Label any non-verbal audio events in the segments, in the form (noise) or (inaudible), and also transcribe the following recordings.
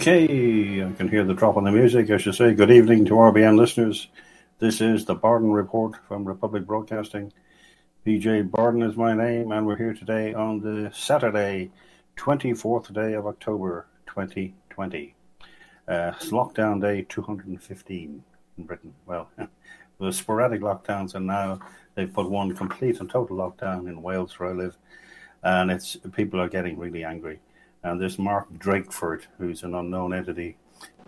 Okay, I can hear the drop on the music. I should say good evening to RBN listeners. This is the Bardon Report from Republic Broadcasting. PJ Bardon is my name, and we're here today on the Saturday, 24th day of October 2020. Uh, it's lockdown day 215 in Britain. Well, (laughs) the sporadic lockdowns, and now they've put one complete and total lockdown in Wales, where I live, and it's people are getting really angry. And this Mark Drakeford, who's an unknown entity,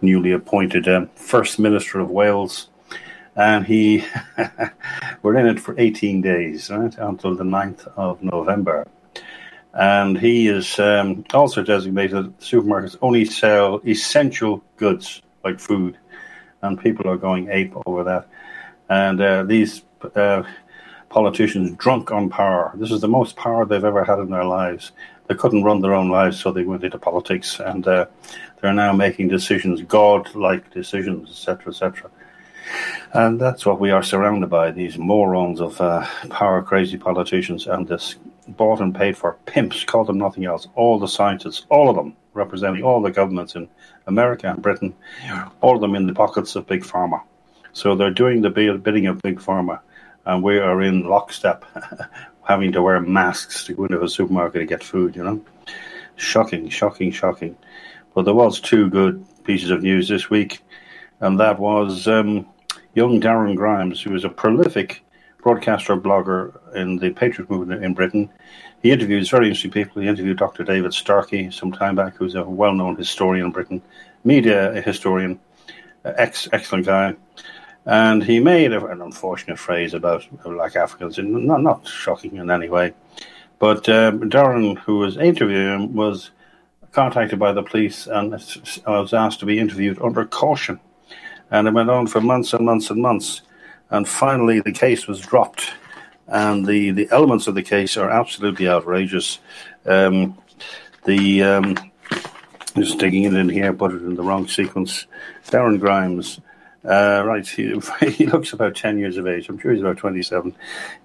newly appointed um, First Minister of Wales, and he (laughs) we're in it for 18 days, right, until the 9th of November. And he is um, also designated supermarkets only sell essential goods like food, and people are going ape over that. And uh, these uh, politicians drunk on power. This is the most power they've ever had in their lives. They couldn't run their own lives, so they went into politics, and uh, they're now making decisions, God-like decisions, etc., etc. And that's what we are surrounded by these morons of uh, power crazy politicians and this bought and paid for pimps, call them nothing else. All the scientists, all of them, representing all the governments in America and Britain, all of them in the pockets of Big Pharma. So they're doing the bidding of Big Pharma, and we are in lockstep, (laughs) having to wear masks to go into a supermarket to get food, you know? Shocking, shocking, shocking. But there was two good pieces of news this week, and that was um, young Darren Grimes, who is a prolific broadcaster blogger in the Patriot movement in Britain. He interviews very interesting people. He interviewed Dr. David Starkey some time back, who's a well known historian in Britain, media historian, ex excellent guy. And he made an unfortunate phrase about black Africans, not, not shocking in any way. But um, Darren, who was interviewing him, was contacted by the police and was asked to be interviewed under caution and it went on for months and months and months. And finally, the case was dropped. And the, the elements of the case are absolutely outrageous. Um, the um, just digging it in here, put it in the wrong sequence. Darren Grimes, uh, right? He, (laughs) he, looks about ten years of age. I'm sure he's about twenty-seven.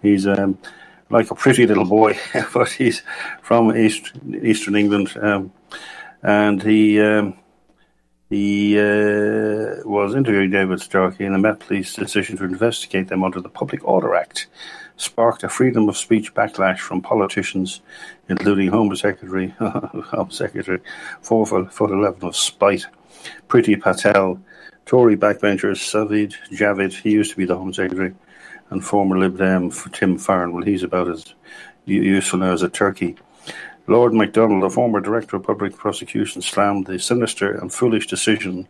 He's um, like a pretty little boy, (laughs) but he's from East, Eastern England, um, and he um, he uh, was interviewing David Starkey, and the Met Police decision to investigate them under the Public Order Act sparked a freedom of speech backlash from politicians, including Home Secretary, (laughs) Home Secretary, four foot eleven of spite, Priti Patel, Tory backbenchers Sajid Javid, he used to be the Home Secretary, and former Lib Dem Tim Farron. Well, he's about as useful now as a turkey. Lord Macdonald, a former Director of Public Prosecution, slammed the sinister and foolish decision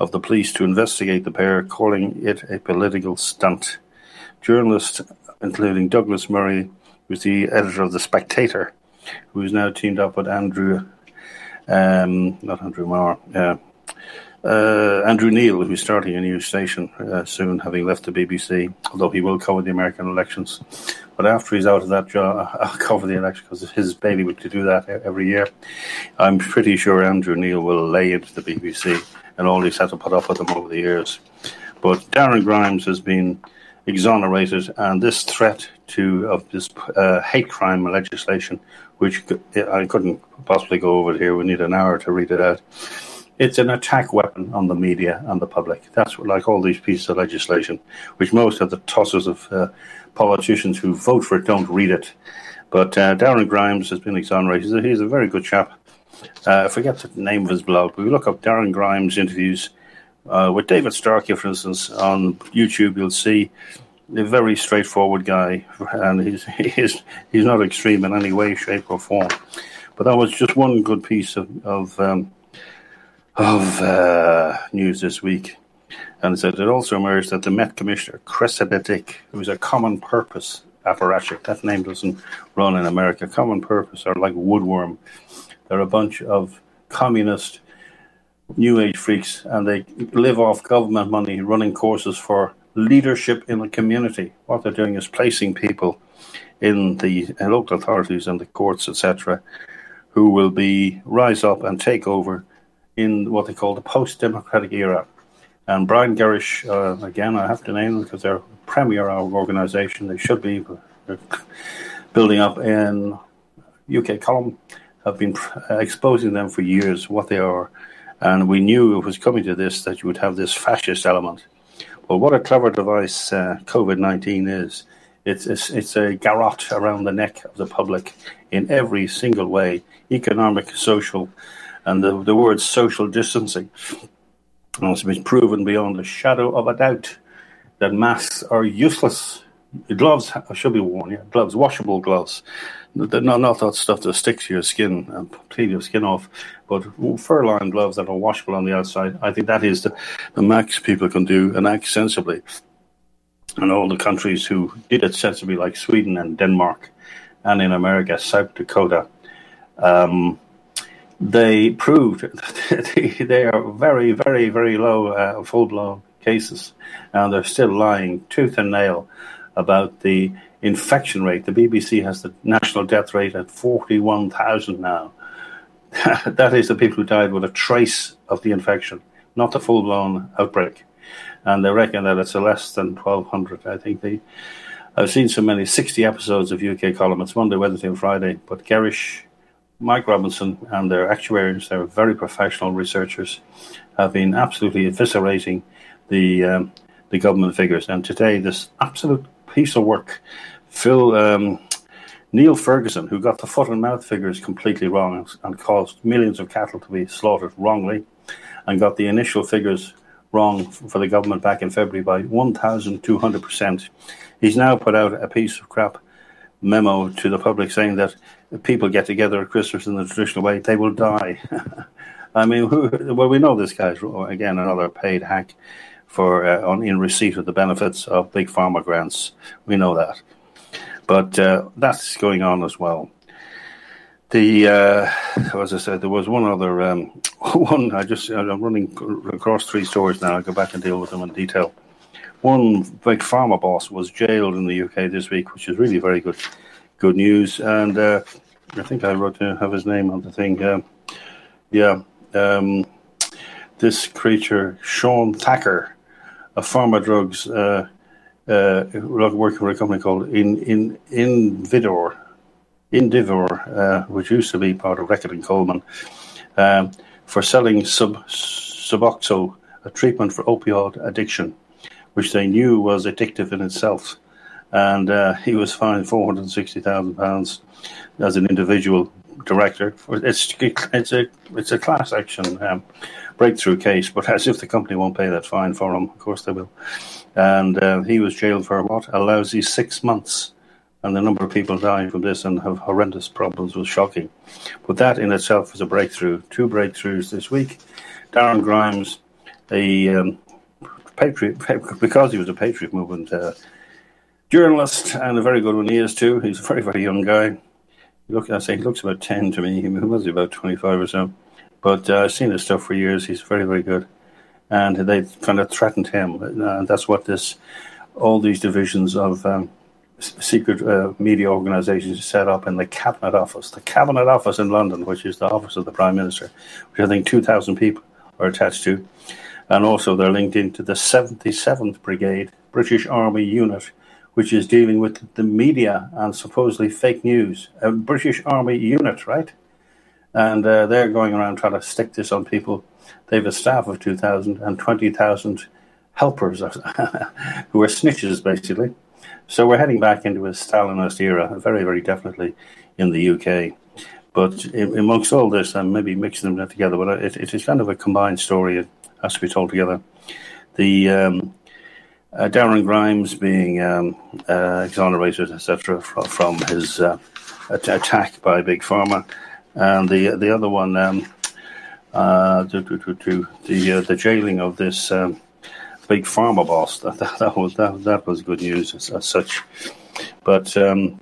of the police to investigate the pair, calling it a political stunt. Journalists, including Douglas Murray, who's the editor of The Spectator, who is now teamed up with Andrew, um, not Andrew Marr, uh, uh, Andrew Neil, who's starting a new station uh, soon, having left the BBC, although he will cover the American elections. But after he's out of that job, (laughs) I'll cover the election because it's his baby to do that every year. I'm pretty sure Andrew Neil will lay into the BBC and all he's had to put up with them over the years. But Darren Grimes has been exonerated, and this threat to of this uh, hate crime legislation, which I couldn't possibly go over here. We need an hour to read it out it's an attack weapon on the media and the public. That's what, like all these pieces of legislation, which most of the tossers of uh, politicians who vote for it don't read it. But uh, Darren Grimes has been exonerated. He's a very good chap. Uh, I forget the name of his blog, but we look up Darren Grimes interviews uh, with David Starkey, for instance, on YouTube. You'll see a very straightforward guy, and he's (laughs) he's he's not extreme in any way, shape, or form. But that was just one good piece of, of um, of uh, news this week. And said it also emerged that the Met Commissioner, Chris Dick, who's a common purpose apparatchik, that name doesn't run in America. Common purpose are like woodworm. They're a bunch of communist new age freaks and they live off government money running courses for leadership in the community. What they're doing is placing people in the local authorities and the courts, etc., who will be rise up and take over in what they call the post-democratic era. And Brian Gerrish, uh, again, I have to name them because they're premier Our organization. They should be building up in UK column. have been exposing them for years, what they are. And we knew it was coming to this that you would have this fascist element. Well, what a clever device uh, COVID 19 is. It's, it's, it's a garrote around the neck of the public in every single way economic, social, and the, the word social distancing. It's been proven beyond the shadow of a doubt that masks are useless. Gloves should be worn, yeah, gloves, washable gloves. Not, not that stuff that sticks to your skin and clean your skin off, but fur-lined gloves that are washable on the outside. I think that is the, the max people can do and act sensibly. And all the countries who did it sensibly, like Sweden and Denmark, and in America, South Dakota, um, they proved (laughs) that they are very, very, very low uh, full blown cases, and they're still lying tooth and nail about the infection rate. The BBC has the national death rate at 41,000 now. (laughs) that is the people who died with a trace of the infection, not the full blown outbreak. And they reckon that it's less than 1,200. I think they. I've seen so many 60 episodes of UK column. It's Monday, Wednesday, and Friday. But Gerrish Mike Robinson and their actuaries, they're very professional researchers, have been absolutely eviscerating the um, the government figures. And today, this absolute piece of work, Phil um, Neil Ferguson, who got the foot and mouth figures completely wrong and caused millions of cattle to be slaughtered wrongly, and got the initial figures wrong for the government back in February by 1,200%. He's now put out a piece of crap memo to the public saying that people get together at Christmas in the traditional way, they will die. (laughs) I mean, who, well, we know this guy's again another paid hack for uh, on in receipt of the benefits of big pharma grants. We know that, but uh, that's going on as well. The uh, as I said, there was one other um, (laughs) one. I just I'm running across three stories now. I'll go back and deal with them in detail. One big pharma boss was jailed in the UK this week, which is really very good, good news. And uh, I think I wrote to have his name on the thing. Uh, yeah, um, this creature, Sean Thacker, a pharma drugs uh, uh, working for a company called In In Invidor, Indivior, uh, which used to be part of Reckitt and Colman, um, for selling sub Suboxone, a treatment for opioid addiction which they knew was addictive in itself. And uh, he was fined four hundred sixty thousand pounds as an individual director. It's it's a it's a class action um, breakthrough case, but as if the company won't pay that fine for him, of course they will. And uh, he was jailed for what a lousy six months. And the number of people dying from this and have horrendous problems was shocking. But that in itself was a breakthrough. Two breakthroughs this week. Darren Grimes, a um, patriot (laughs) because he was a patriot movement uh, journalist and a very good one he is too. He's a very very young guy. Look, I say he looks about ten to me. He must be about twenty five or so. But uh, I've seen his stuff for years. He's very very good, and they kind of threatened him. And that's what this all these divisions of um, secret uh, media organizations set up in the cabinet office, the cabinet office in London, which is the office of the prime minister, which I think two thousand people are attached to and also they're linked into the 77th Brigade British Army unit, which is dealing with the media and supposedly fake news. A British Army unit, right? And uh, they're going around trying to stick this on people. They have a staff of 2,000 and 20,000 helpers (laughs) who are snitches, basically. So we're heading back into a Stalinist era, very, very definitely in the UK. But amongst all this, I'm maybe mixing them together, but it, it is kind of a combined story has to be told together. The um, uh, Darren Grimes being um, uh, exonerated, etc., from, from, his uh, attack by Big Pharma, and the the other one, um, uh, to, to, to, the uh, the jailing of this um, Big Pharma boss. That, (laughs) that, that, was that, that was good news as, as such, but. Um,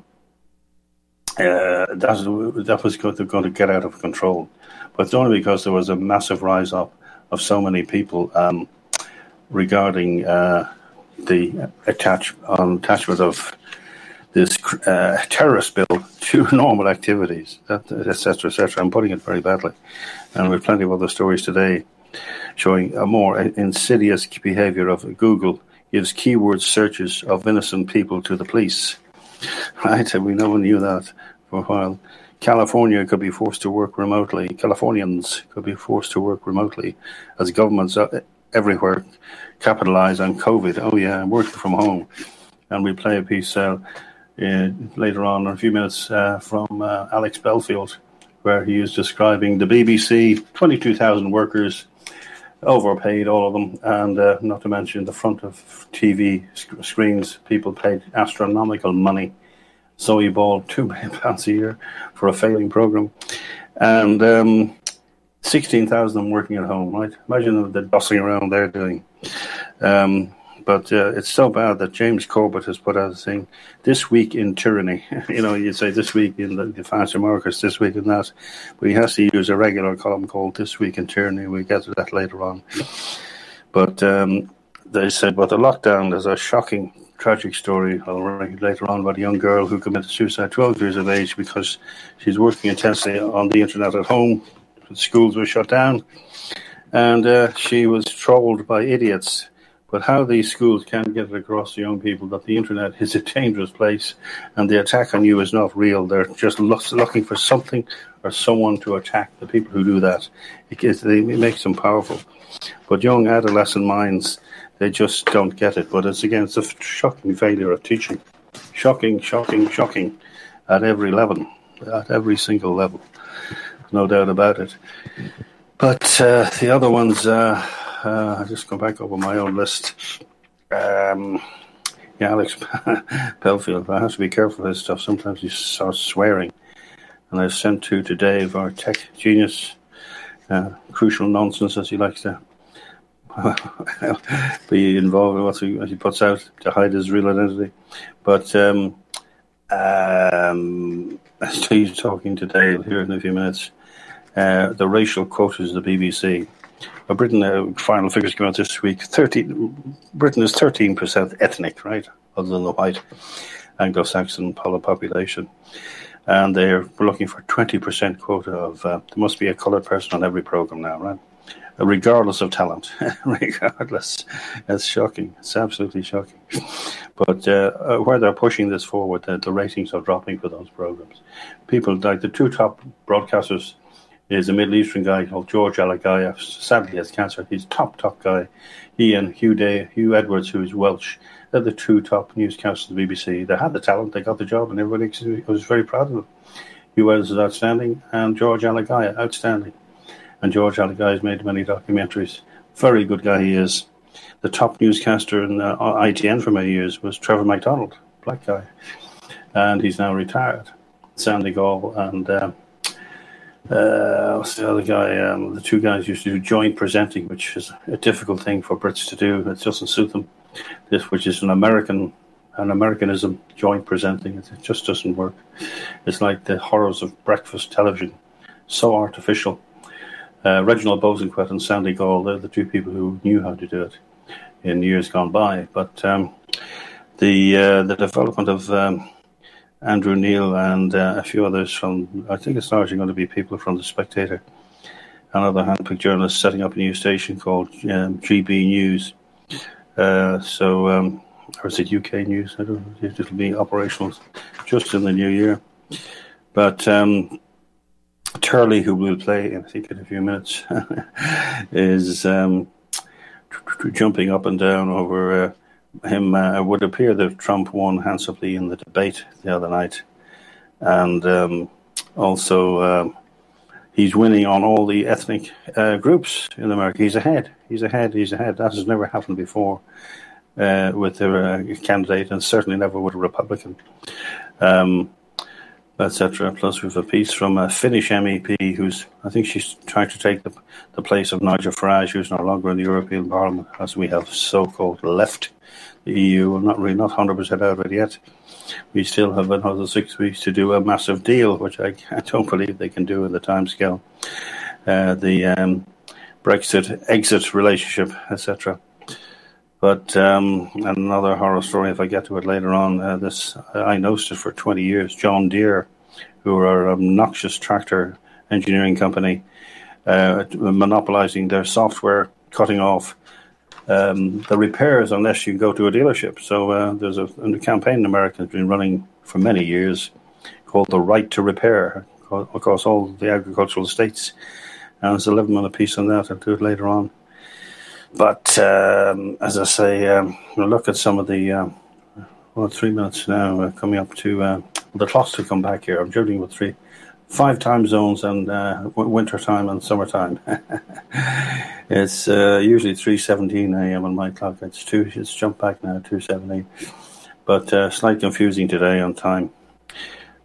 uh, that, that was going to, get out of control, but only because there was a massive rise up of so many people um, regarding uh, the attach on attachment of this uh, terrorist bill (laughs) to normal activities, etc., etc. I'm putting it very badly, and we have plenty of other stories today showing a more insidious behaviour of Google gives keyword searches of innocent people to the police. (laughs) Right, and we we knew that for a while. California could be forced to work remotely. Californians could be forced to work remotely as governments uh, everywhere capitalize on COVID. Oh, yeah, I'm working from home. And we play a piece uh, uh, later on in a few minutes uh, from uh, Alex Belfield, where he is describing the BBC, 22,000 workers, overpaid, all of them, and uh, not to mention the front of TV sc- screens, people paid astronomical money so he bought two million (laughs) pounds a year for a failing program, and um, sixteen thousand working at home. Right? Imagine the bossing around they're doing. Um, but uh, it's so bad that James Corbett has put out a thing this week in tyranny. (laughs) you know, you'd say this week in the, the financial markets, this week in that, but he has to use a regular column called "This Week in Tyranny." We'll get to that later on. But um, they said, but the lockdown, is a shocking tragic story I'll write later on about a young girl who committed suicide 12 years of age because she's working intensely on the internet at home. Schools were shut down, and uh, she was trolled by idiots. But how these schools can get it across to young people that the internet is a dangerous place and the attack on you is not real. They're just looking for something or someone to attack the people who do that. It, it makes them powerful. But young adolescent minds they just don't get it. But it's again, it's a shocking failure of teaching. Shocking, shocking, shocking at every level, at every single level. No doubt about it. But uh, the other ones, uh, uh, I'll just go back over my own list. Um, yeah, Alex (laughs) Belfield, I have to be careful with this stuff. Sometimes he starts swearing. And I've sent to to Dave, our tech genius, uh, crucial nonsense, as he likes to (laughs) be involved in what he, what he puts out to hide his real identity. But um, um, (laughs) Steve's talking today here in a few minutes. Uh, the racial quotas of the BBC. Well, Britain, uh, final figures came out this week. 13, Britain is 13% ethnic, right? Other than the white Anglo-Saxon population. And they're looking for 20% quota of, uh, there must be a coloured person on every programme now, right? Regardless of talent. (laughs) regardless, it's shocking. It's absolutely shocking. But uh, uh, where they're pushing this forward, the, the, ratings are dropping for those programs. People like the two top broadcasters is a Middle Eastern guy called George Alagiah. Sadly, has cancer. He's top top guy. He and Hugh Day, Huw Edwards, who is Welsh. They're the two top newscasters of the BBC. They had the talent, they got the job, and everybody was very proud of them. Huw Edwards is outstanding, and George Alagiah, outstanding and George Alagiah has made many documentaries. Very good guy he is. The top newscaster in uh, ITN for many years was Trevor McDonald, black guy, and he's now retired. Sandy Gall and uh, uh, what's the other guy? Um, the two guys used to do joint presenting, which is a difficult thing for Brits to do. It doesn't suit them. This, which is an American, an Americanism, joint presenting. It just doesn't work. It's like the horrors of breakfast television, so artificial uh, Reginald Bosanquet and Sandy Gall, they're the two people who knew how to do it in years gone by. But um, the uh, the development of um, Andrew Neil and uh, a few others from, I think it's largely going to be people from The Spectator and other handpicked journalists setting up a new station called um, GB News. Uh, so, um, or is it UK News? I don't know. It'll be operational just in the new year. But um, Turley, who will play, I think, in a few minutes, (laughs) is um, jumping up and down over uh, him. Uh, it would appear that Trump won handsomely in the debate the other night, and um, also um, he's winning on all the ethnic uh, groups in America. He's ahead. He's ahead. He's ahead. That has never happened before uh, with a uh, candidate, and certainly never with a Republican. Um, etc. Plus, we have a piece from a Finnish MEP who's, I think she's trying to take the, the place of Nigel Farage, who's no longer in the European Parliament, as we have so-called left the EU. We're not really not 100% out of it yet. We still have another six weeks to do a massive deal, which I, (laughs) I don't believe they can do in the timescale. Uh, the um, Brexit exit relationship, etc. But um, another horror story, if I get to it later on, uh, this I noticed it for 20 years. John Deere, who are an obnoxious tractor engineering company, uh, monopolizing their software, cutting off um, the repairs unless you go to a dealership. So uh, there's a, a, campaign in America that's been running for many years called the Right to Repair, across all the agricultural states. And there's 11 minute piece on that. I'll do it later on. But um, as I say, um, we'll look at some of the. Um, well, three minutes now, uh, coming up to uh, the clocks to come back here. I'm joking with three, five time zones and uh, winter time and summertime. (laughs) it's uh, usually 3:17 a.m. on my clock. It's two. It's jumped back now 2:17, but uh, slightly confusing today on time.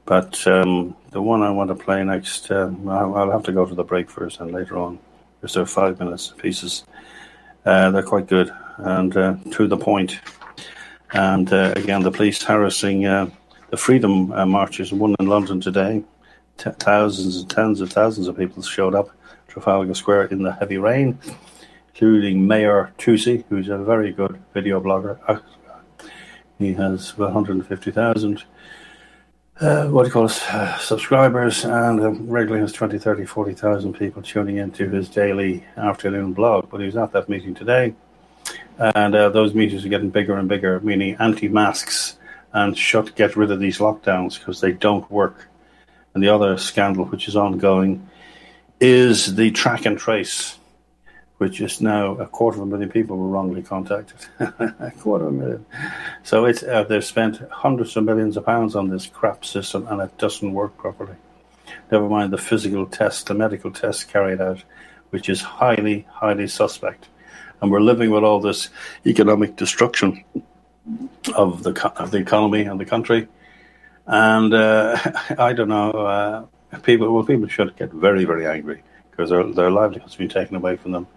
But um, the one I want to play next, um, I'll have to go to the break first and later on. Because they're five minutes pieces. Uh, they're quite good and uh, to the point. And uh, again, the police harassing uh, the freedom uh, marches, one in London today. T- thousands and tens of thousands of people showed up Trafalgar Square in the heavy rain, including Mahyar Tousi, who's a very good video blogger. Uh, he has 150,000 uh, what do you call it, uh, subscribers, and um, regularly has 20, 30, 40,000 people tuning into his daily afternoon blog. But he was at that meeting today, and uh, those meetings are getting bigger and bigger, meaning anti masks and shut, get rid of these lockdowns because they don't work. And the other scandal, which is ongoing, is the track and trace which is now a quarter of a million people were wrongly contacted. (laughs) a quarter of a million. So it's, uh, they've spent hundreds of millions of pounds on this crap system and it doesn't work properly. Never mind the physical tests, the medical tests carried out, which is highly, highly suspect. And we're living with all this economic destruction of the of the economy and the country. And uh, (laughs) I don't know, uh, people. Well, people should get very, very angry because their, their livelihood's been taken away from them,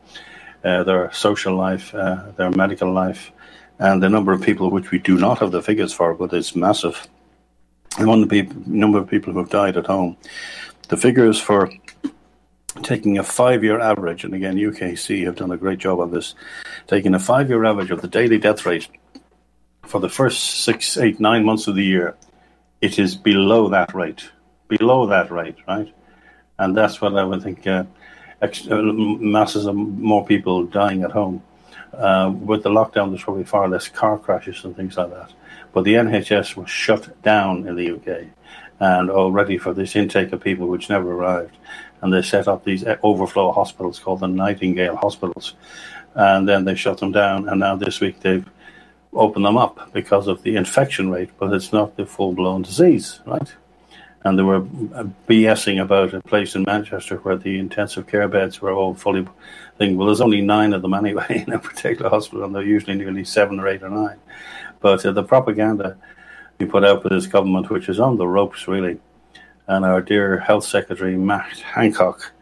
uh, their social life, uh, their medical life, and the number of people which we do not have the figures for, but it's massive. The number of people who have died at home. The figures for taking a five year average, and again, UKC have done a great job on this, taking a five year average of the daily death rate for the first six, eight, nine months of the year, it is below that rate. Below that rate, right? And that's what I would think. Uh, uh, masses of more people dying at home. Uh, with the lockdown, there's probably far less car crashes and things like that. But the NHS was shut down in the UK, and already for this intake of people which never arrived, and they set up these overflow hospitals called the Nightingale hospitals, and then they shut them down. And now this week they've opened them up because of the infection rate, but it's not the full blown disease, right? And they were BSing about a place in Manchester where the intensive care beds were all fully. Thing. Well, there's only nine of them anyway (laughs) in a particular hospital, and they're usually nearly seven or eight or nine. But uh, the propaganda we put out with this government, which is on the ropes really, and our dear Health Secretary Matt Hancock,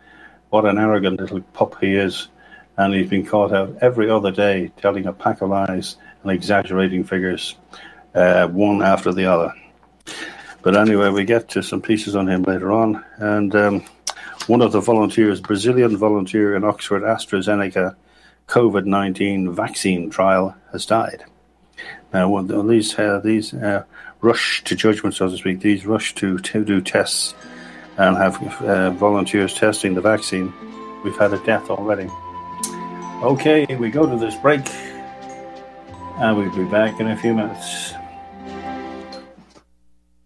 what an arrogant little pup he is, and he's been caught out every other day telling a pack of lies and exaggerating figures, uh, one after the other. But anyway, we get to some pieces on him later on. And um, one of the volunteers, Brazilian volunteer in Oxford AstraZeneca COVID 19 vaccine trial, has died. Now, when these, uh, these uh, rush to judgment, so to speak, these rush to, to do tests and have uh, volunteers testing the vaccine, we've had a death already. Okay, we go to this break and we'll be back in a few minutes.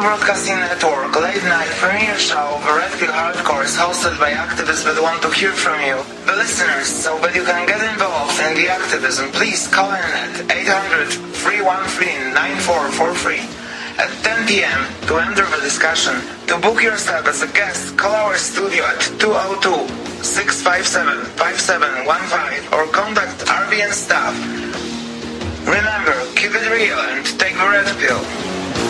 Broadcasting Network late night premiere show of Red Pill Hardcore is hosted by activists that want to hear from you, the listeners. So that you can get involved in the activism, please call in at 800 313 9443 at 10 p.m. to enter the discussion. To book yourself as a guest, call our studio at 202 657 5715 or contact RBN staff. Remember, keep it real and take the red pill.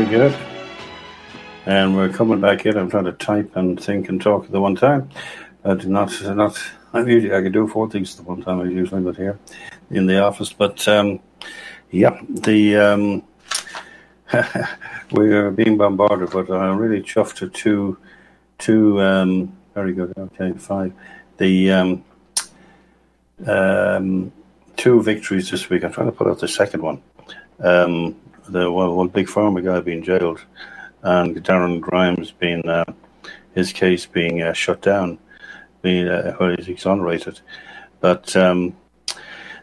Very good. And we're coming back in. I'm trying to type and think and talk at the one time. But not, not, I'm usually, I can do four things at the one time. I usually not here in the office. But, um, yeah, the, um, (laughs) we are being bombarded, but I'm really chuffed to two, two, um, very good. Okay, five. The, um, um, two victories this week. I'm trying to put out the second one um, the one, one big pharma guy being jailed, and Darren Grimes being uh, his case being uh, shut down, being uh, or he's exonerated. But um,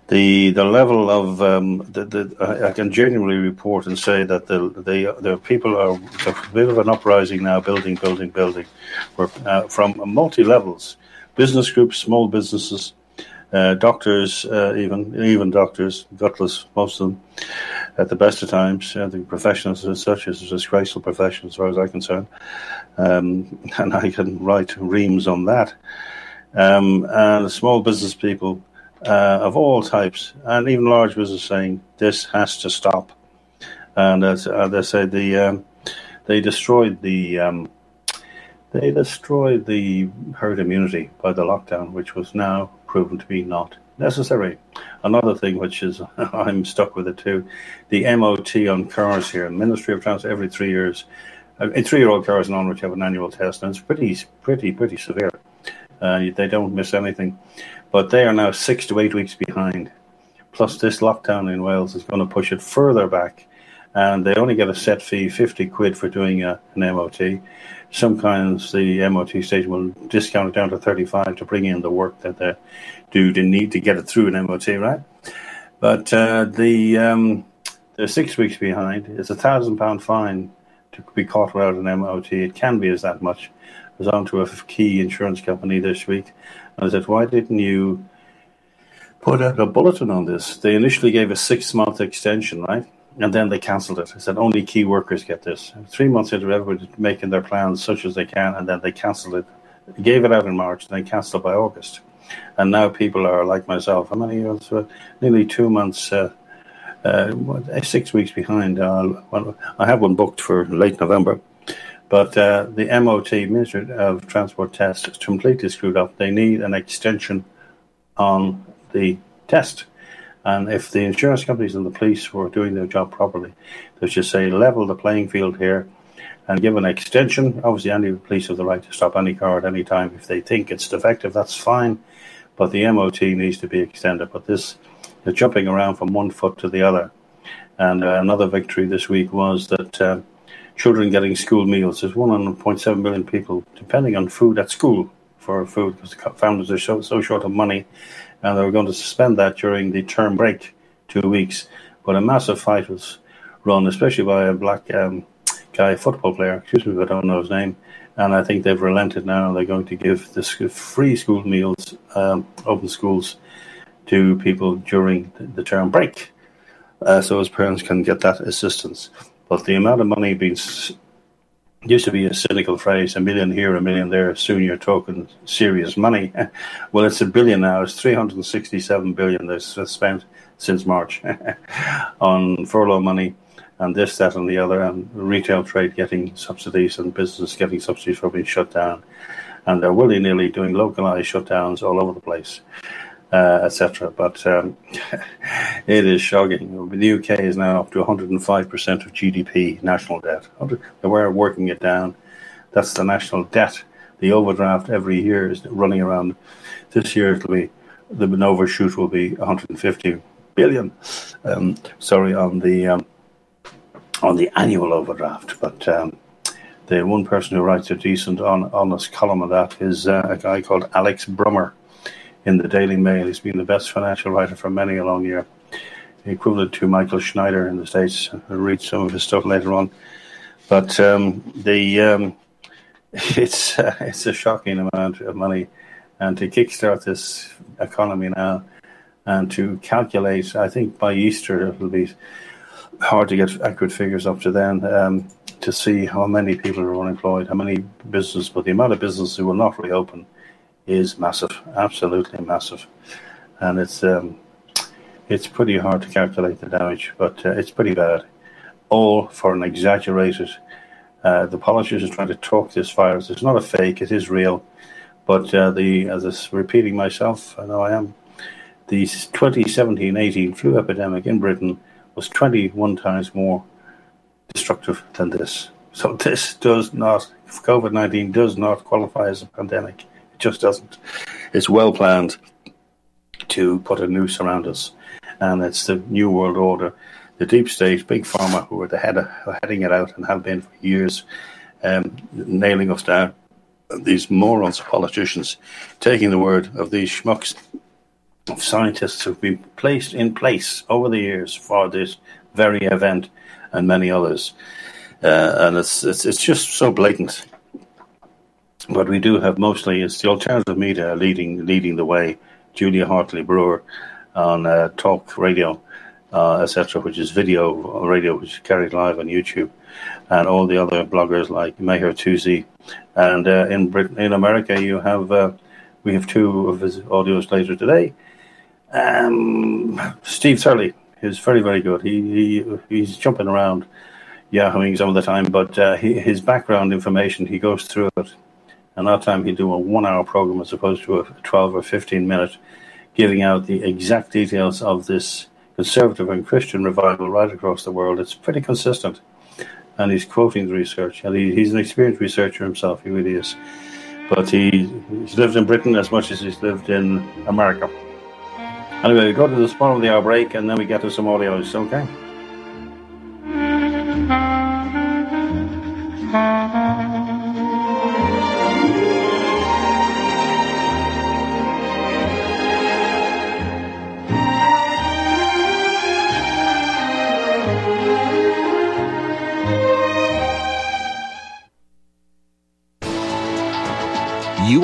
the the level of um, the, the I can genuinely report and say that the the, the people are a bit of an uprising now, building, building, building, uh, from multi levels, business groups, small businesses, uh, doctors, uh, even even doctors, gutless most of them, at the best of times. The professionals as such is a disgraceful profession as far as I'm concerned, um, (laughs) and I can write reams on that. Um, and small business people uh, of all types, and even large business, saying this has to stop. And as uh, they said, the um, they destroyed the um, they destroyed the herd immunity by the lockdown, which was now proven to be not necessary. Another thing which is (laughs) I'm stuck with it too, the MOT on cars here, Ministry of Transport every three years, uh, in three-year-old cars and onwards, have an annual test, and it's pretty, pretty, pretty severe. Uh, they don't miss anything, but they are now six to eight weeks behind. Plus, this lockdown in Wales is going to push it further back, and they only get a set fee, fifty quid, for doing a, an MOT. Sometimes the MOT station will discount it down to 35 to bring in the work that they do to need to get it through an MOT, right? But uh, the um, they're six weeks behind. It's a thousand pound fine to be caught without an MOT. It can be as that much. I was on to a key insurance company this week. And I said, why didn't you put out a bulletin on this? They initially gave a six month extension, right? And then they cancelled it. I said only key workers get this. Three months into everybody making their plans such as they can, and then they cancelled it. They gave it out in March, and then cancelled by August. And now people are like myself. How many years? Uh, nearly two months, uh, uh, six weeks behind. Uh, I have one booked for late November. But uh, the MOT, Ministry of Transport test, is completely screwed up. They need an extension on the test And if the insurance companies and the police were doing their job properly, they should say level the playing field here and give an extension. Obviously, any police have the right to stop any car at any time if they think it's defective. That's fine, but the MOT needs to be extended. But this, the jumping around from one foot to the other, and uh, another victory this week was that. Uh, children getting school meals. There's 1.7 million people depending on food at school for food because the families are so, so short of money, and they were going to suspend that during the term break, two weeks. But a massive fight was run, especially by a black um, guy, football player. Excuse me if I don't know his name. And I think they've relented now. They're going to give this free school meals, um, open schools, to people during the term break, uh, so as parents can get that assistance. But the amount of money being used to be a cynical phrase, a million here, a million there. Soon you're talking serious money. (laughs) well, it's a billion now. It's 367 billion that's spent since March (laughs) on furlough money and this, that, and the other, and retail trade getting subsidies and business getting subsidies for being shut down. And they're willy nilly doing localized shutdowns all over the place uh, etc. But um, (laughs) it is shocking. The UK is now up to 105% of GDP national debt. Were working it down. That's the national debt. The overdraft every year is running around. This year it'll be the overshoot will be 150 billion. Um, sorry on the um, on the annual overdraft, but. Um, the one person who writes a decent, honest column of that is uh, a guy called Alex Brummer, in the Daily Mail. He's been the best financial writer for many a long year, equivalent to Michael Schneider in the States. I'll read some of his stuff later on. But um, the um, (laughs) it's uh, it's a shocking amount of money, and to kickstart this economy now, and to calculate, I think by Easter it'll be hard to get accurate figures up to then. Um, to see how many people are unemployed, how many businesses, but the amount of businesses who will not reopen is massive, absolutely massive, and it's um, it's pretty hard to calculate the damage, but uh, it's pretty bad. All for an exaggerated. Uh, the politicians are trying to talk this virus. It's not a fake; it is real. But uh, the as I'm repeating myself, I know I am. The 2017-18 flu epidemic in Britain was 21 times more destructive than this. So this does not, COVID-19 does not qualify as a pandemic just doesn't. It's well planned to put a noose around us, and it's the new world order. The deep state, big pharma, who are the head of, heading it out and have been for years, um, nailing us down. These morons, politicians, taking the word of these schmucks of scientists who've been placed in place over the years for this very event and many others. Uh, and it's, it's it's just so blatant but we do have mostly it's the alternative media leading leading the way. Julia Hartley Brewer on uh, talk radio, uh, etc., which is video radio, which is carried live on YouTube, and all the other bloggers like Mahyar Tousi. And uh, in Britain, in America, you have uh, we have two of his audios later today. Um, Steve Turley is very very good. He, he he's jumping around. Yahooing some of the time, but uh, he, his background information, he goes through it and that time he'd do a one hour program as opposed to a 12 or 15 minute, giving out the exact details of this conservative and Christian revival right across the world. It's pretty consistent. And he's quoting the research. And he, he's an experienced researcher himself, he really is. But he, he's lived in Britain as much as he's lived in America. Anyway, we go to the spot of the hour break and then we get to some audios, okay?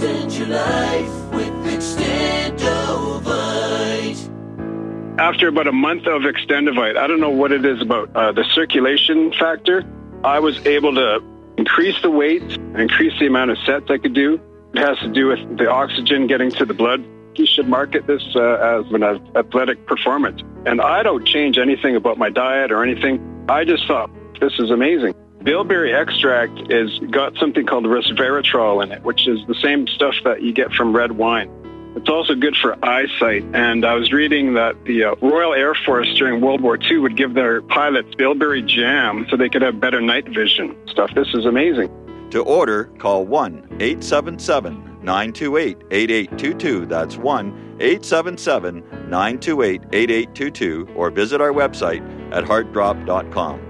Extend your life with Extendovite. After about a month of Extendovite, I don't know what it is about uh, the circulation factor. I was able to increase the weight, increase the amount of sets I could do. It has to do with the oxygen getting to the blood. You should market this uh, as an athletic performance. And I don't change anything about my diet or anything. I just thought, this is amazing. Bilberry extract is got something called resveratrol in it, which is the same stuff that you get from red wine. It's also good for eyesight. And I was reading that the uh, Royal Air Force during World War II would give their pilots bilberry jam so they could have better night vision. Stuff. This is amazing. To order, call 1 877 928 8822. That's 1 877 928 8822 or visit our website at heartdrop.com.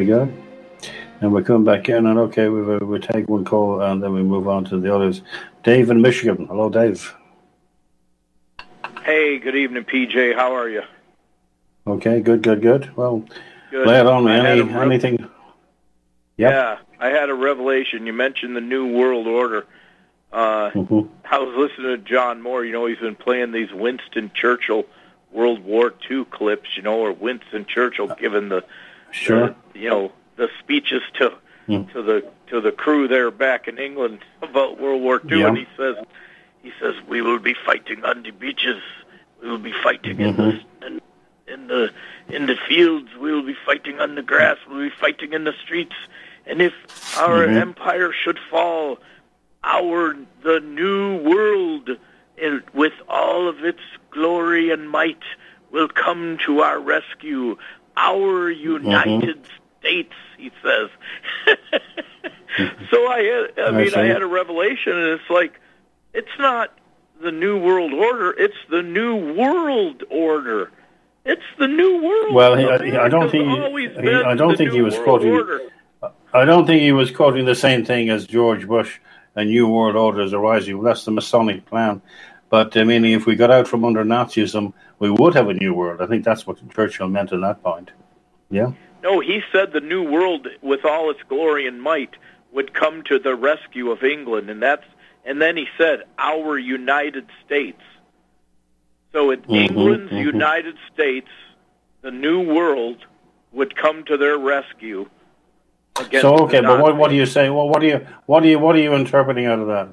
We go. And we're coming back in, and okay, we uh, we take one call, and then we move on to the others. Dave in Michigan. Hello, Dave. Hey, good evening, PJ. How are you? Okay, good, good, good. Well, Good. lay it on me. Any, a rev- anything? Yep. Yeah, I had a revelation. You mentioned the New World Order. Uh, Mhm. I was listening to John Moore. You know, he's been playing these Winston Churchill World War II clips. You know, or Winston Churchill giving the, Sure. the you know the speeches to Hmm. to the to the crew there back in England (laughs) about World War II, Yeah. and he says he says we will be fighting on the beaches. We will be fighting in the in, in the in the fields. We will be fighting on the grass. We'll be fighting in the streets. And if our Mhm. empire should fall, our the new world, in, with all of its glory and might, will come to our rescue. Our United mm-hmm. States, he says. (laughs) so I, had, I I mean, I see. had a revelation, and it's like, it's not the new world order; it's the new world order. It's the new world. Well, he, I, I don't think he, he, I don't think he was world quoting. order. I don't think he was quoting the same thing as George Bush. A new world order is arising. Well, that's the Masonic plan. But I mean, if we got out from under Nazism, we would have a new world. I think that's what Churchill meant at that point. Yeah. No, he said the new world, with all its glory and might, would come to the rescue of England, and that's. And then he said, "Our United States." So, in Mhm, England's mhm. United States, the new world would come to their rescue. Against So okay, but what, what do you say? Well, what do you what do you what are you interpreting out of that?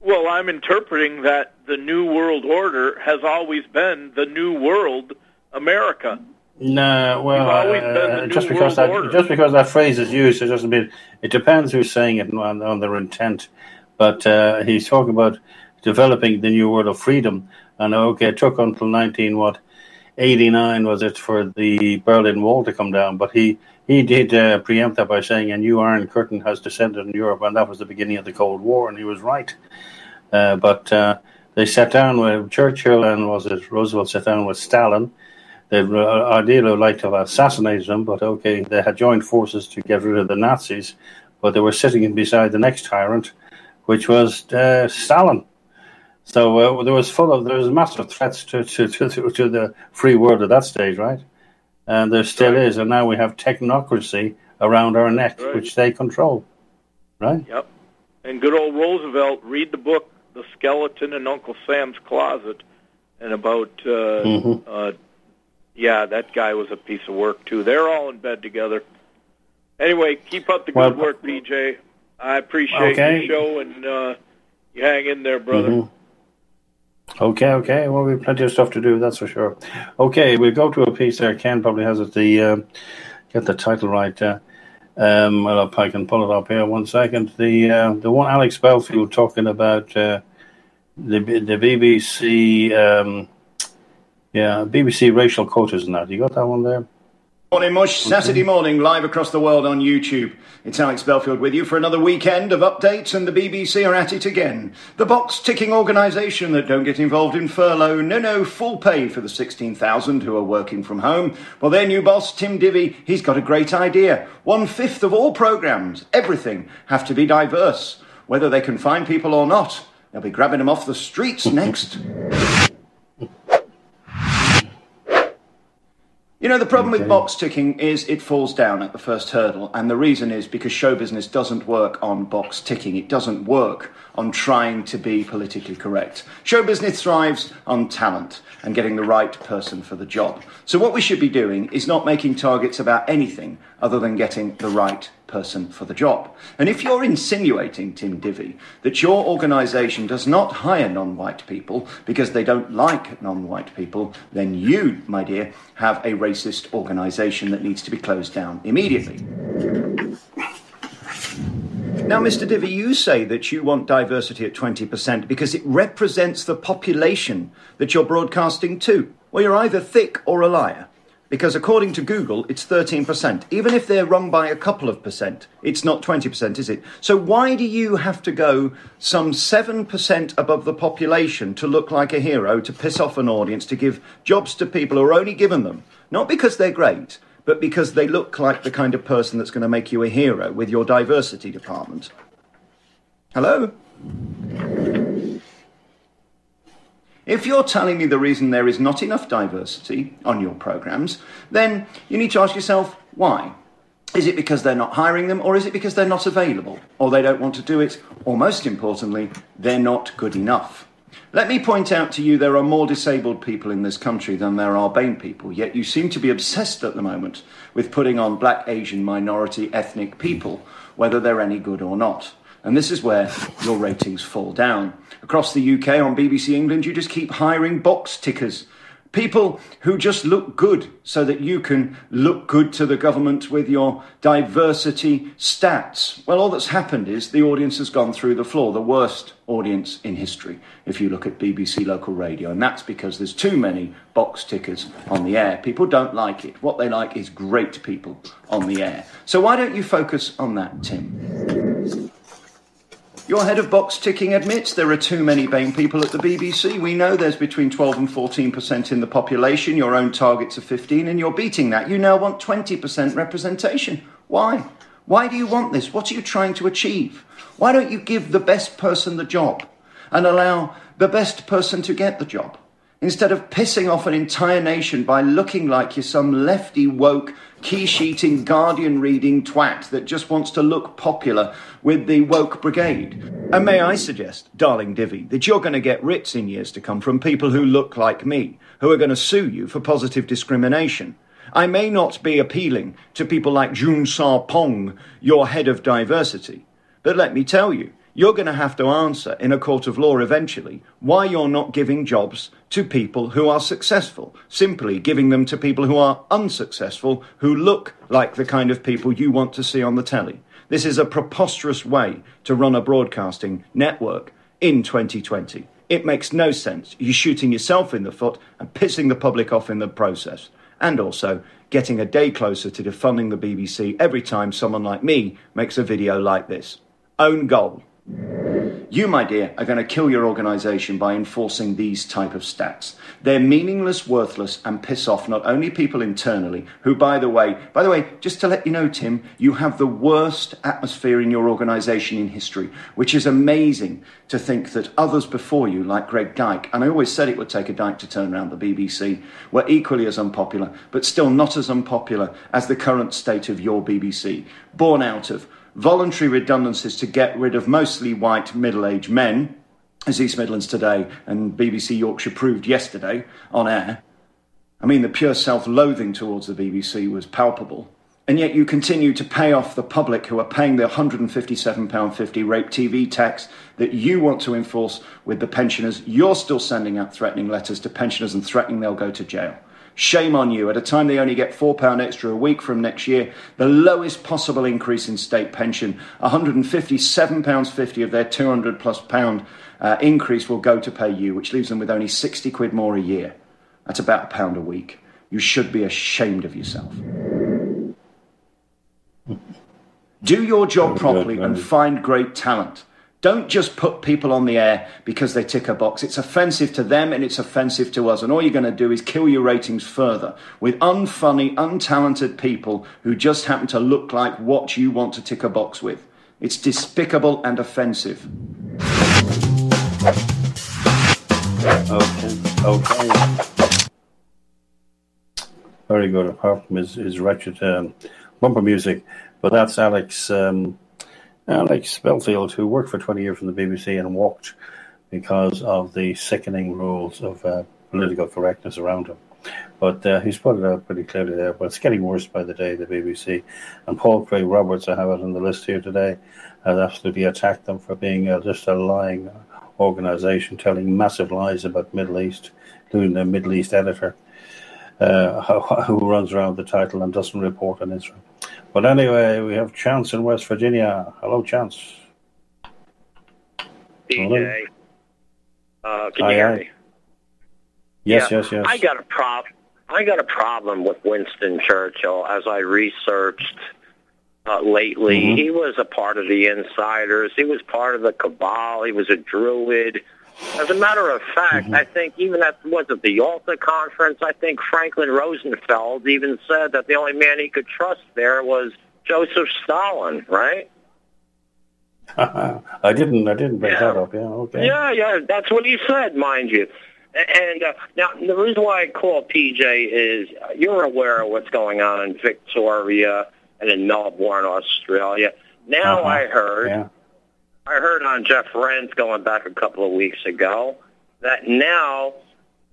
Well, I'm interpreting that the new world order has always been the new world, America. No, well, You've always been the uh, just because that Order. just because that phrase is used, it doesn't mean it depends who's saying it and on, on their intent. But uh, he's talking about developing the new world of freedom, and okay, it took until nineteen what eighty nine was it for the Berlin Wall to come down, but he he did uh, preempt that by saying a new Iron Curtain has descended in Europe, and that was the beginning of the Cold War, and he was right. Uh, but uh, they sat down with Churchill and was it Roosevelt sat down with Stalin. They uh, ideally would like to have assassinated him, but okay, they had joined forces to get rid of the Nazis. but they were sitting beside the next tyrant, which was uh, Stalin. So uh, there was full of there was massive threats to, to, to, to the free world at that stage, right? And there still right. is, and now we have technocracy around our neck, right. which they control, right? Yep. And good old Roosevelt, read the book "The Skeleton in Uncle Sam's Closet," and about uh, mm-hmm. uh, yeah, that guy was a piece of work too. They're all in bed together. Anyway, keep up the good well, work, PJ. I appreciate okay. your show, and uh, you hang in there, brother. Mm-hmm. Okay, okay. Well, we have plenty of stuff to do, that's for sure. Okay, we'll go to a piece there. Ken probably has it. The uh, get the title right. Uh, um, well, I can pull it up here. One second. The uh, the one Alex Belfield talking about uh, the the BBC. Um, yeah, BBC racial quotas and that. You got that one there? Morning, Mush. Saturday morning, live across the world on YouTube. It's Alex Belfield with you for another weekend of updates, and the BBC are at it again. The box ticking organisation that don't get involved in furlough. No, no, full pay for the 16,000 who are working from home. Well, their new boss, Tim Davie, he's got a great idea. One fifth of all programmes, everything, have to be diverse. Whether they can find people or not, they'll be grabbing them off the streets next. You know, the problem okay. with box ticking is it falls down at the first hurdle, and the reason is because show business doesn't work on box ticking. It doesn't work on trying to be politically correct. Show business thrives on talent and getting the right person for the job. So, what we should be doing is not making targets about anything other than getting the right person for the job. And if you're insinuating, Tim Davie, that your organisation does not hire non white people because they don't like non white people, then you, my dear, have a racist organisation that needs to be closed down immediately. Now, Mr. Davie, you say that you want diversity at 20% because it represents the population that you're broadcasting to. Well, you're either thick or a liar. Because according to Google, it's 13%. Even if they're wrong by a couple of percent, it's not 20%, is it? So why do you have to go some 7% above the population to look like a hero, to piss off an audience, to give jobs to people who are only given them? Not because they're great, but because they look like the kind of person that's going to make you a hero with your diversity department. Hello? If you're telling me the reason there is not enough diversity on your programs, then you need to ask yourself why. Is it because they're not hiring them, or is it because they're not available, or they don't want to do it, or most importantly, they're not good enough? Let me point out to you there are more disabled people in this country than there are BAME people, yet you seem to be obsessed at the moment with putting on black, Asian, minority, ethnic people, whether they're any good or not. And this is where your ratings fall down. Across the UK on BBC England, you just keep hiring box tickers. People who just look good so that you can look good to the government with your diversity stats. Well, all that's happened is the audience has gone through the floor, the worst audience in history, if you look at BBC local radio. And that's because there's too many box tickers on the air. People don't like it. What they like is great people on the air. So why don't you focus on that, Tim? Your head of box ticking admits there are too many BAME people at the BBC. We know there's between 12 and 14% in the population. Your own targets are 15, and you're beating that. You now want 20% representation. Why? Why do you want this? What are you trying to achieve? Why don't you give the best person the job and allow the best person to get the job? Instead of pissing off an entire nation by looking like you're some lefty woke key sheeting, Guardian reading twat that just wants to look popular with the woke brigade. And may I suggest, darling Divvy, that you're going to get writs in years to come from people who look like me, who are going to sue you for positive discrimination. I may not be appealing to people like June Sarpong, your head of diversity, but let me tell you, you're going to have to answer in a court of law eventually why you're not giving jobs to people who are successful, simply giving them to people who are unsuccessful, who look like the kind of people you want to see on the telly. This is a preposterous way to run a broadcasting network in 2020. It makes no sense. You're shooting yourself in the foot and pissing the public off in the process. And also getting a day closer to defunding the BBC every time someone like me makes a video like this. Own goal. You, my dear, are going to kill your organization by enforcing these type of stats. They're meaningless, worthless, and piss off not only people internally, who, by the way, by the way, just to let you know, Tim, you have the worst atmosphere in your organization in history, which is amazing to think that others before you, like Greg Dyke, and I always said it would take a Dyke to turn around the BBC, were equally as unpopular, but still not as unpopular as the current state of your BBC, born out of voluntary redundancies to get rid of mostly white middle aged men as East Midlands Today and BBC Yorkshire proved yesterday on air. I mean, the pure self loathing towards the BBC was palpable. And yet you continue to pay off the public who are paying the £157.50 rape TV tax that you want to enforce with the pensioners. You're still sending out threatening letters to pensioners and threatening they'll go to jail. Shame on you. At a time they only get £4 extra a week from next year, the lowest possible increase in state pension, £157.50 of their £200 plus pound uh, increase will go to pay you, which leaves them with only 60 quid more a year. That's about a pound a week. You should be ashamed of yourself. Do your job properly and find great talent. Don't just put people on the air because they tick a box. It's offensive to them and it's offensive to us. And all you're going to do is kill your ratings further with unfunny, untalented people who just happen to look like what you want to tick a box with. It's despicable and offensive. Okay. Okay. Very good. Apart from his, his wretched um, bumper music, but that's Alex um, Alex Belfield, who worked for 20 years from the BBC and walked because of the sickening rules of uh, political correctness around him. But uh, he's put it out pretty clearly there. But it's getting worse by the day, the BBC. And Paul Craig Roberts, I have it on the list here today, has absolutely attacked them for being uh, just a lying organisation telling massive lies about Middle East, including the Middle East editor, uh, (laughs) who runs around the title and doesn't report on Israel. But anyway, we have Chance in West Virginia. Hello, Chance. PJ, uh, can you hear me? Yes, yeah, yes, yes. I got a prob. I got a problem with Winston Churchill as I researched uh, lately. Mhm. He was a part of the insiders. He was part of the cabal. He was a druid. As a matter of fact, I think even at was it the Yalta conference, I think Franklin Rosenfeld even said that the only man he could trust there was Joseph Stalin, right? (laughs) I didn't. I didn't bring Yeah. that up. Yeah. Okay. Yeah, yeah, that's what he said, mind you. And uh, now the reason why I call PJ is uh, you're aware of what's going on in Victoria and in Melbourne, Australia. Now Uh-huh. I heard, Yeah. I heard on Jeff Rense going back a couple of weeks ago that now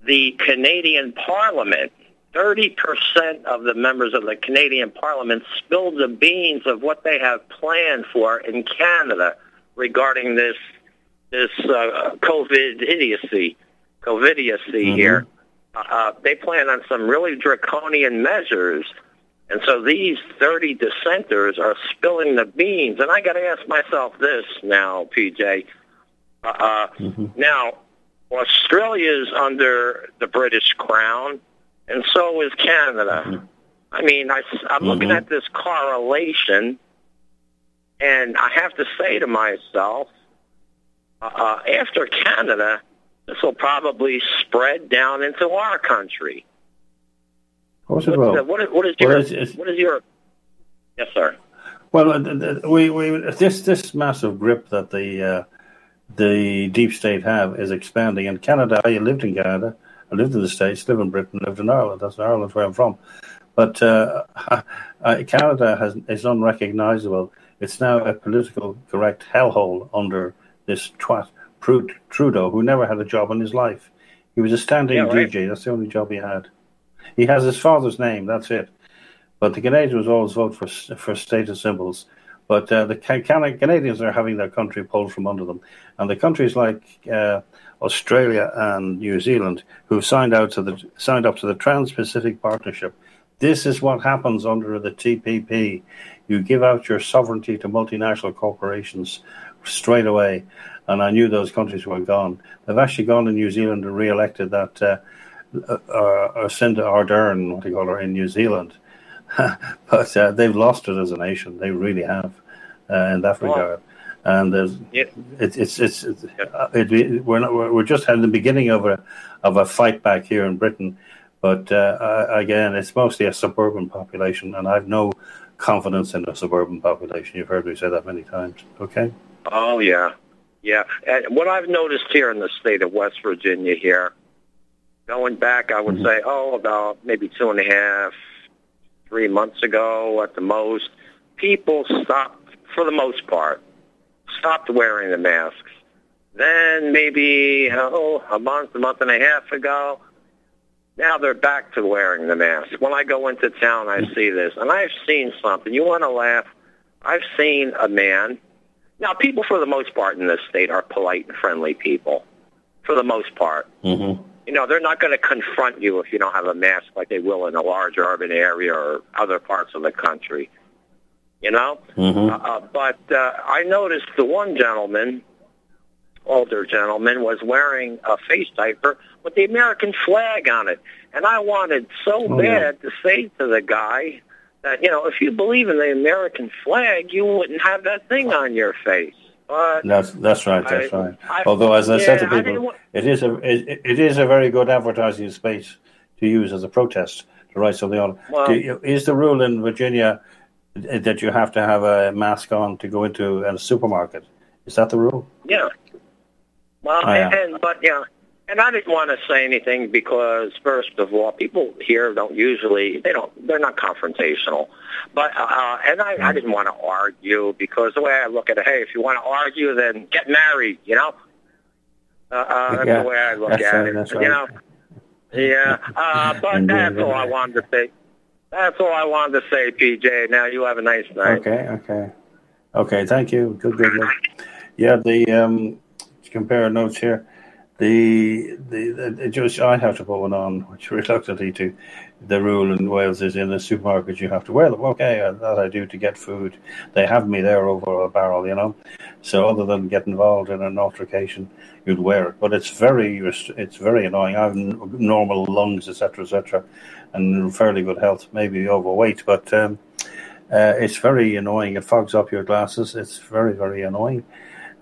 the Canadian Parliament, 30% of the members of the Canadian Parliament spilled the beans of what they have planned for in Canada regarding this this uh, COVID idiocy, COVID idiocy here. Uh, uh, they plan on some really draconian measures. And so these 30 dissenters are spilling the beans. And I got to ask myself this now, PJ. Uh, uh, Now, Australia's under the British crown, and so is Canada. I mean, I, I'm looking Mhm. at this correlation, and I have to say to myself, uh, uh, after Canada, this will probably spread down into our country. It What's will. what is, what is Well, your it's- it's- what is your yes, sir? Well, we, we this this massive grip that the uh, the deep state have is expanding. In Canada, I lived in Canada, I lived in the States, lived in Britain, lived in Ireland. That's Ireland where I'm from. But uh, (laughs) Canada has is unrecognizable. It's now a political correct hellhole under this twat Prud- Trudeau, who never had a job in his life. He was a standing Yeah, right. DJ. That's the only job he had. He has his father's name. That's it. But the Canadians always vote for for status symbols. But uh, the Ca- Can- Canadians are having their country pulled from under them, and the countries like uh, Australia and New Zealand, who've signed out to the signed up to the Trans-Pacific Partnership, this is what happens under the TPP. You give out your sovereignty to multinational corporations straight away, and I knew those countries were gone. They've actually gone to New Zealand and re-elected that uh, uh, Jacinda Ardern, what do you call her, in New Zealand. (laughs) but uh, they've lost it as a nation. They really have uh, in that regard. and there's Yeah. it, it's it's, it's uh, it, we're not, we're we're just at the beginning of a of a fight back here in Britain, but uh, uh, again, it's mostly a suburban population, and I've no confidence in the suburban population. You've heard me say that many times. Okay. Oh yeah, yeah. And what I've noticed here in the state of West Virginia here, going back, I would say, oh, about maybe two and a half, three months ago at the most, people stopped for the most part, stopped wearing the masks. Then maybe oh, a month, a month and a half ago, now they're back to wearing the mask. When I go into town, I see this, and I've seen something. You want to laugh? I've seen a man. Now, people for the most part in this state are polite and friendly people, for the most part. Mm-hmm. You know, they're not going to confront you if you don't have a mask like they will in a large urban area or other parts of the country. You know, Mhm. uh, uh, but uh, I noticed the one gentleman, older gentleman, was wearing a face diaper with the American flag on it, and I wanted so Oh, yeah. bad to say to the guy that you know, if you believe in the American flag, you wouldn't have that thing on your face. But That's that's right. That's I- right. I- Although, as I said to yeah, I didn't people, it is a it, it is a very good advertising space to use as a protest to write something on. Well- Do you- is the rule in Virginia that you have to have a mask on to go into a supermarket? Is that the rule? Yeah. Well, Oh, yeah. and but yeah, and I didn't want to say anything because first of all, people here don't usually they don't they're not confrontational. But uh, and I, I didn't want to argue because the way I look at it, hey, if you want to argue, then get married. You know, uh, uh, that's Yeah, the way I look at right, it. that's You know, yeah. Uh, (laughs) but Indeed, that's all I wanted to say. That's all I wanted to say, PJ. Now you have a nice night. Okay, okay, okay. Thank you. Good, good. good. Yeah, the um, compare notes here. The the, the I have to put one on, which reluctantly to the rule in Wales is in the supermarket you have to wear them. Okay, uh, that I do to get food. They have me there over a barrel, you know. So other than get involved in an altercation, you'd wear it. But it's very it's very annoying. I have normal lungs, etc., etc., and fairly good health. Maybe overweight, but. Um, uh, it's very annoying. It fogs up your glasses. It's very, very annoying,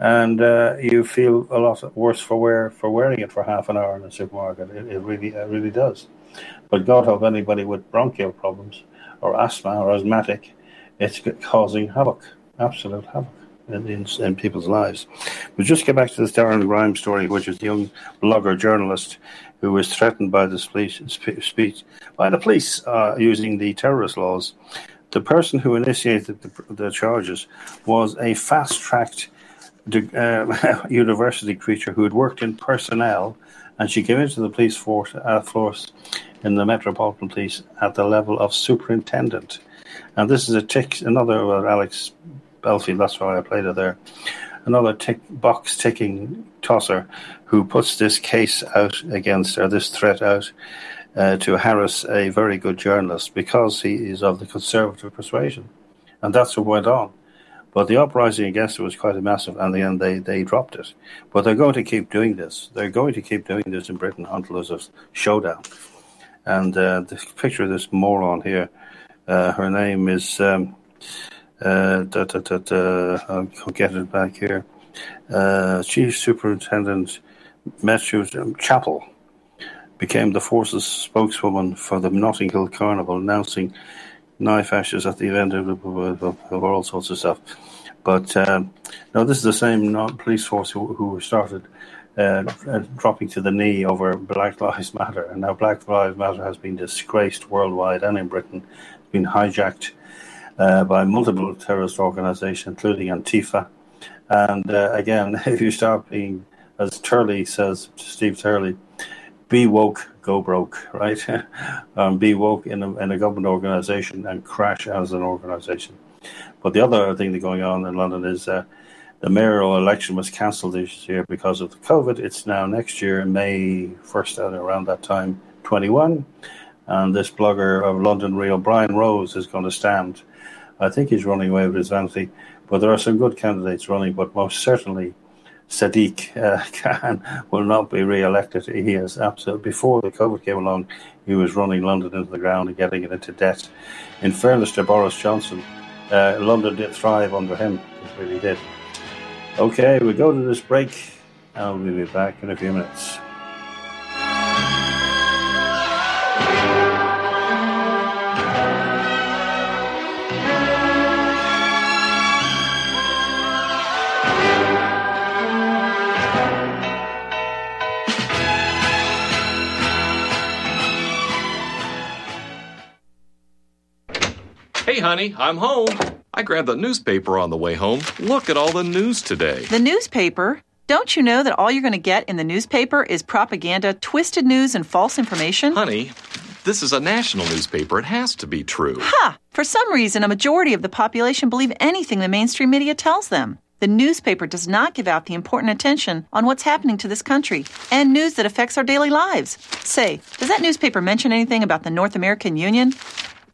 and uh, you feel a lot worse for wear for wearing it for half an hour in a supermarket. It, it really, it really does. But God help anybody with bronchial problems or asthma or asthmatic. It's causing havoc, absolute havoc in, in, in people's lives. But just get back to this Darren Grimes story, which is the young blogger journalist who was threatened by the police, spe- speech by the police uh, using the terrorist laws. The person who initiated the, the charges was a fast-tracked uh, (laughs) university creature who had worked in personnel, and she came into the police force, uh, force in the Metropolitan Police at the level of superintendent. And this is a tick, another well, Alex Belfield. That's why I played it there. Another tick box ticking tosser who puts this case out against her, this threat out uh, to harass a very good journalist because he is of the conservative persuasion, and that's what went on. But the uprising against it was quite a massive, and in the end they, they dropped it. But they're going to keep doing this. They're going to keep doing this in Britain until there's a showdown. And uh, the picture of this moron here, uh, her name is, um, uh, da, da, da, I'll get it back here, uh, Chief Superintendent Matthew Chapel became the force's spokeswoman for the Notting Hill Carnival, announcing knife arches at the event of all sorts of stuff. But um, no, this is the same police force who, who started uh, uh, dropping to the knee over Black Lives Matter, and now Black Lives Matter has been disgraced worldwide and in Britain, it's been hijacked uh, by multiple terrorist organisations, including Antifa. And uh, again, (laughs) if you start being, as Turley says, Steve Turley, be woke, go broke, right? (laughs) um, be woke in a, in a government organisation and crash as an organisation. But the other thing that's going on in London is uh, the mayoral election was cancelled this year because of the COVID. It's now next year, May 1st, uh, around that time, 21. And this blogger of London Real, Brian Rose, is going to stand. I think he's running away with his vanity. But there are some good candidates running, but most certainly Sadiq uh, (laughs) Khan will not be re-elected. He is absolutely before the COVID came along, he was running London into the ground and getting it into debt. In fairness to Boris Johnson, uh, London did thrive under him. It really did. Okay, we go to this break, we'll be back in a few minutes. Honey, I'm home. I grabbed the newspaper on the way home. Look at all the news today. The newspaper? Don't you know that all you're going to get in the newspaper is propaganda, twisted news, and false information? Honey, this is a national newspaper. It has to be true. Ha! For some reason, a majority of the population believe anything the mainstream media tells them. The newspaper does not give out the important attention on what's happening to this country and news that affects our daily lives. Say, does that newspaper mention anything about the North American Union?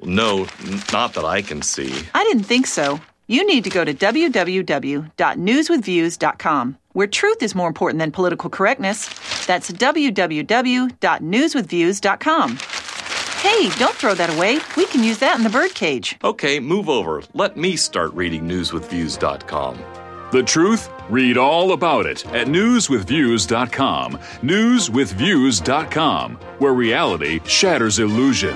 No, not that I can see. I didn't think so. You need to go to www.newswithviews.com, where truth is more important than political correctness. That's www.newswithviews.com. Hey, don't throw that away. We can use that in the birdcage. Okay, move over. Let me start reading newswithviews.com. The truth? Read all about it at newswithviews.com. Newswithviews.com, where reality shatters illusion.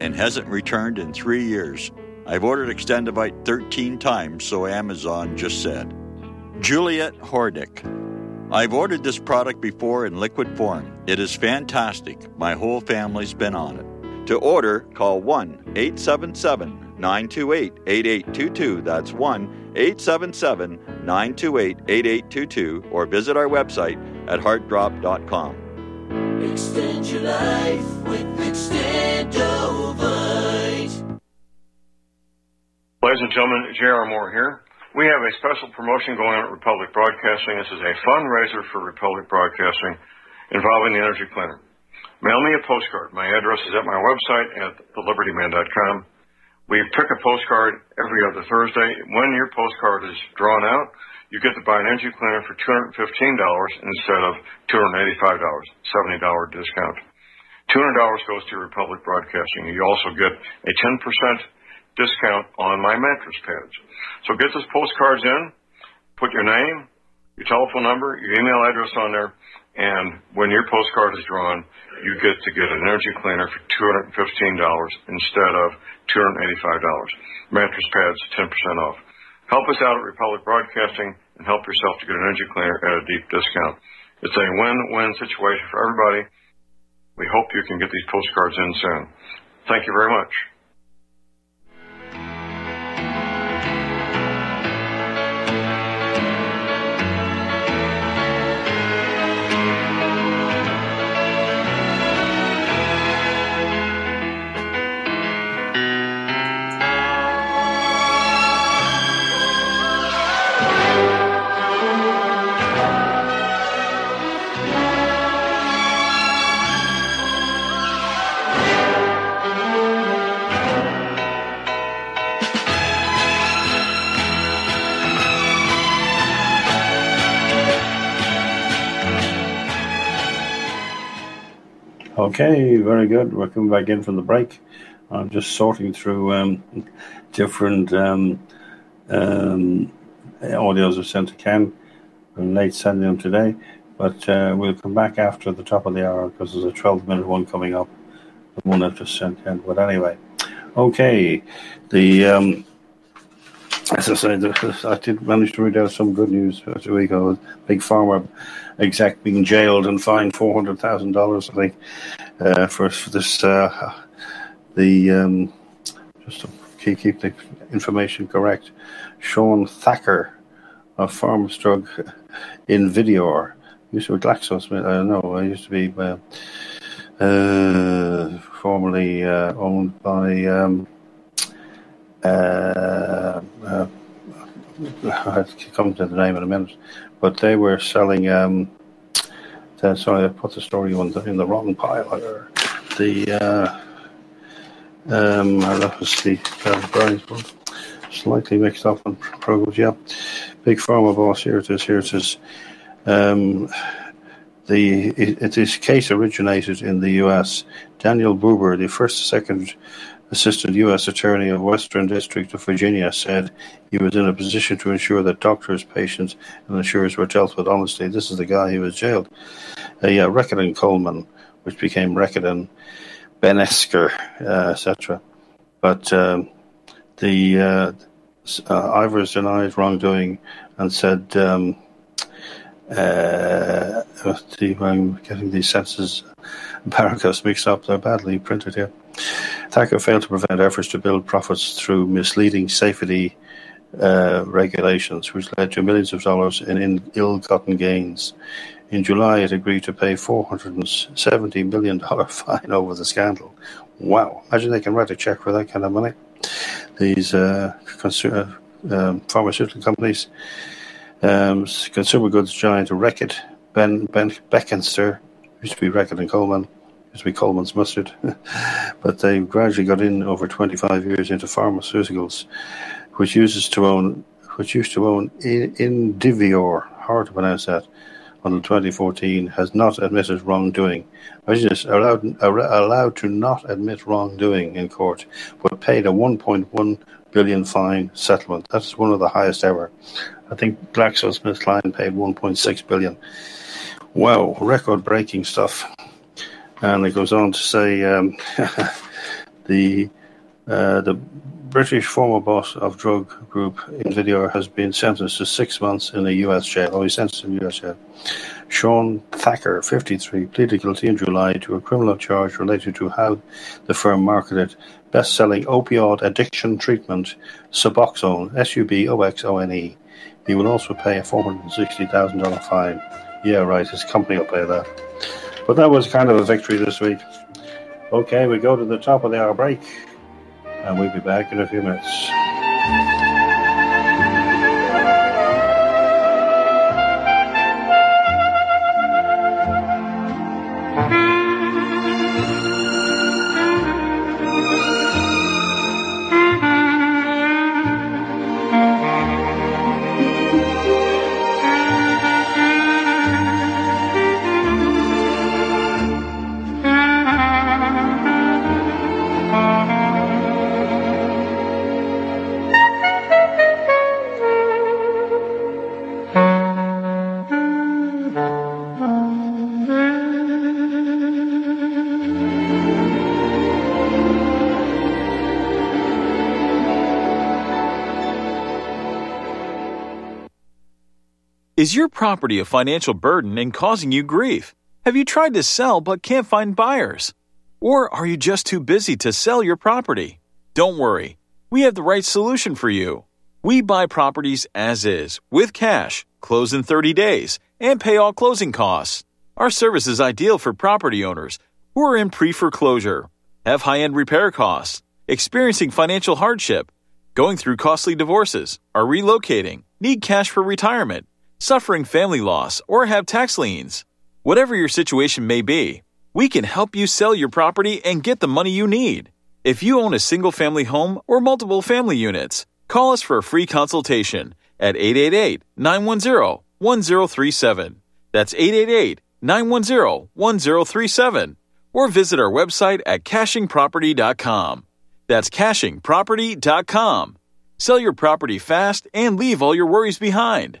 and hasn't returned in three years. I've ordered Extendovite 13 times, so Amazon just said. Juliet Hordick. I've ordered this product before in liquid form. It is fantastic. My whole family's been on it. To order, call 1 877 928 8822. That's 1 877 928 8822. Or visit our website at heartdrop.com. Extend your life with Extendovite. Ladies and gentlemen, J.R. Moore here. We have a special promotion going on at Republic Broadcasting. This is a fundraiser for Republic Broadcasting involving the Energy Cleaner. Mail me a postcard. My address is at my website at thelibertyman.com. We pick a postcard every other Thursday. When your postcard is drawn out, you get to buy an energy cleaner for $215 instead of $285, $70 discount. $200 goes to Republic Broadcasting. You also get a 10% discount on my mattress pads. So get those postcards in, put your name, your telephone number, your email address on there, and when your postcard is drawn, you get to get an energy cleaner for $215 instead of $285. Mattress pads, 10% off. Help us out at Republic Broadcasting and help yourself to get an energy cleaner at a deep discount. It's a win-win situation for everybody. We hope you can get these postcards in soon. Thank you very much. Okay, very good. We're coming back in from the break. I'm just sorting through um, different um, um, audios I've sent to Ken. I'm late sending them today, but uh, we'll come back after the top of the hour because there's a 12 minute one coming up. The one I've just sent in. But anyway, okay. The um, as I said, I did manage to read out some good news a week ago. Big Pharma exec being jailed and fined four hundred thousand dollars, I think, uh, for, for this. Uh, the um, just to keep, keep the information correct, Shaun Thaxter of Pharmastrug Indivior used to be GlaxoSmith. Uh, know. I used to be uh, uh, formerly uh, owned by. Um, I'll come to the name in a minute, but they were selling. Um, sorry, I put the story on the, in the wrong pile. Or the uh, um, that was the uh, one. Slightly mixed up on programs. Yeah, big pharma boss. Here it is. Here it is. Um, the it, it, this case originated in the U.S. Daniel Bubar, the first second Assistant U.S. Attorney of Western District of Virginia said he was in a position to ensure that doctors, patients, and insurers were dealt with honestly. This is the guy who was jailed. Uh, yeah, and Colman, which became Reckitt and Benckiser, uh, etc. But um, the uh, uh, Ivers denied wrongdoing and said, um, uh, I'm getting these sentences paragraphs mixed up, they're badly printed here. Thaxter failed to prevent efforts to build profits through misleading safety uh, regulations, which led to millions of dollars in, in ill-gotten gains. In July, it agreed to pay $470 million (laughs) fine over the scandal. Wow. Imagine they can write a check for that kind of money. These uh, consumer, um, pharmaceutical companies, um, consumer goods giant Reckitt, Ben, ben Beckenster, used to be Reckitt and Colman, used to be Colman's Mustard, (laughs) but they gradually got in over 25 years into pharmaceuticals, which uses to own, which used to own Indivior, hard to pronounce that, until 2014, has not admitted wrongdoing. Was just allowed, allowed to not admit wrongdoing in court, but paid a 1.1 billion fine settlement. That's one of the highest ever. I think GlaxoSmithKline paid 1.6 billion. Wow, record-breaking stuff. And it goes on to say um, (laughs) the uh, the British former boss of drug group Indivior has been sentenced to six months in a U.S. jail. Oh, he's sentenced in U.S. jail. Shaun Thaxter, 53, pleaded guilty in July to a criminal charge related to how the firm marketed best-selling opioid addiction treatment Suboxone, S-U-B-O-X-O-N-E. He will also pay a $460,000 fine. Yeah, right, his company will pay that. But that was kind of a victory this week. Okay, we go to the top of the hour break, and we'll be back in a few minutes. Is your property a financial burden and causing you grief? Have you tried to sell but can't find buyers? Or are you just too busy to sell your property? Don't worry, we have the right solution for you. We buy properties as is, with cash, close in 30 days, and pay all closing costs. Our service is ideal for property owners who are in pre foreclosure, have high end repair costs, experiencing financial hardship, going through costly divorces, are relocating, need cash for retirement suffering family loss, or have tax liens. Whatever your situation may be, we can help you sell your property and get the money you need. If you own a single family home or multiple family units, call us for a free consultation at 888 910 1037. That's 888 910 1037. Or visit our website at cachingproperty.com. That's cachingproperty.com. Sell your property fast and leave all your worries behind.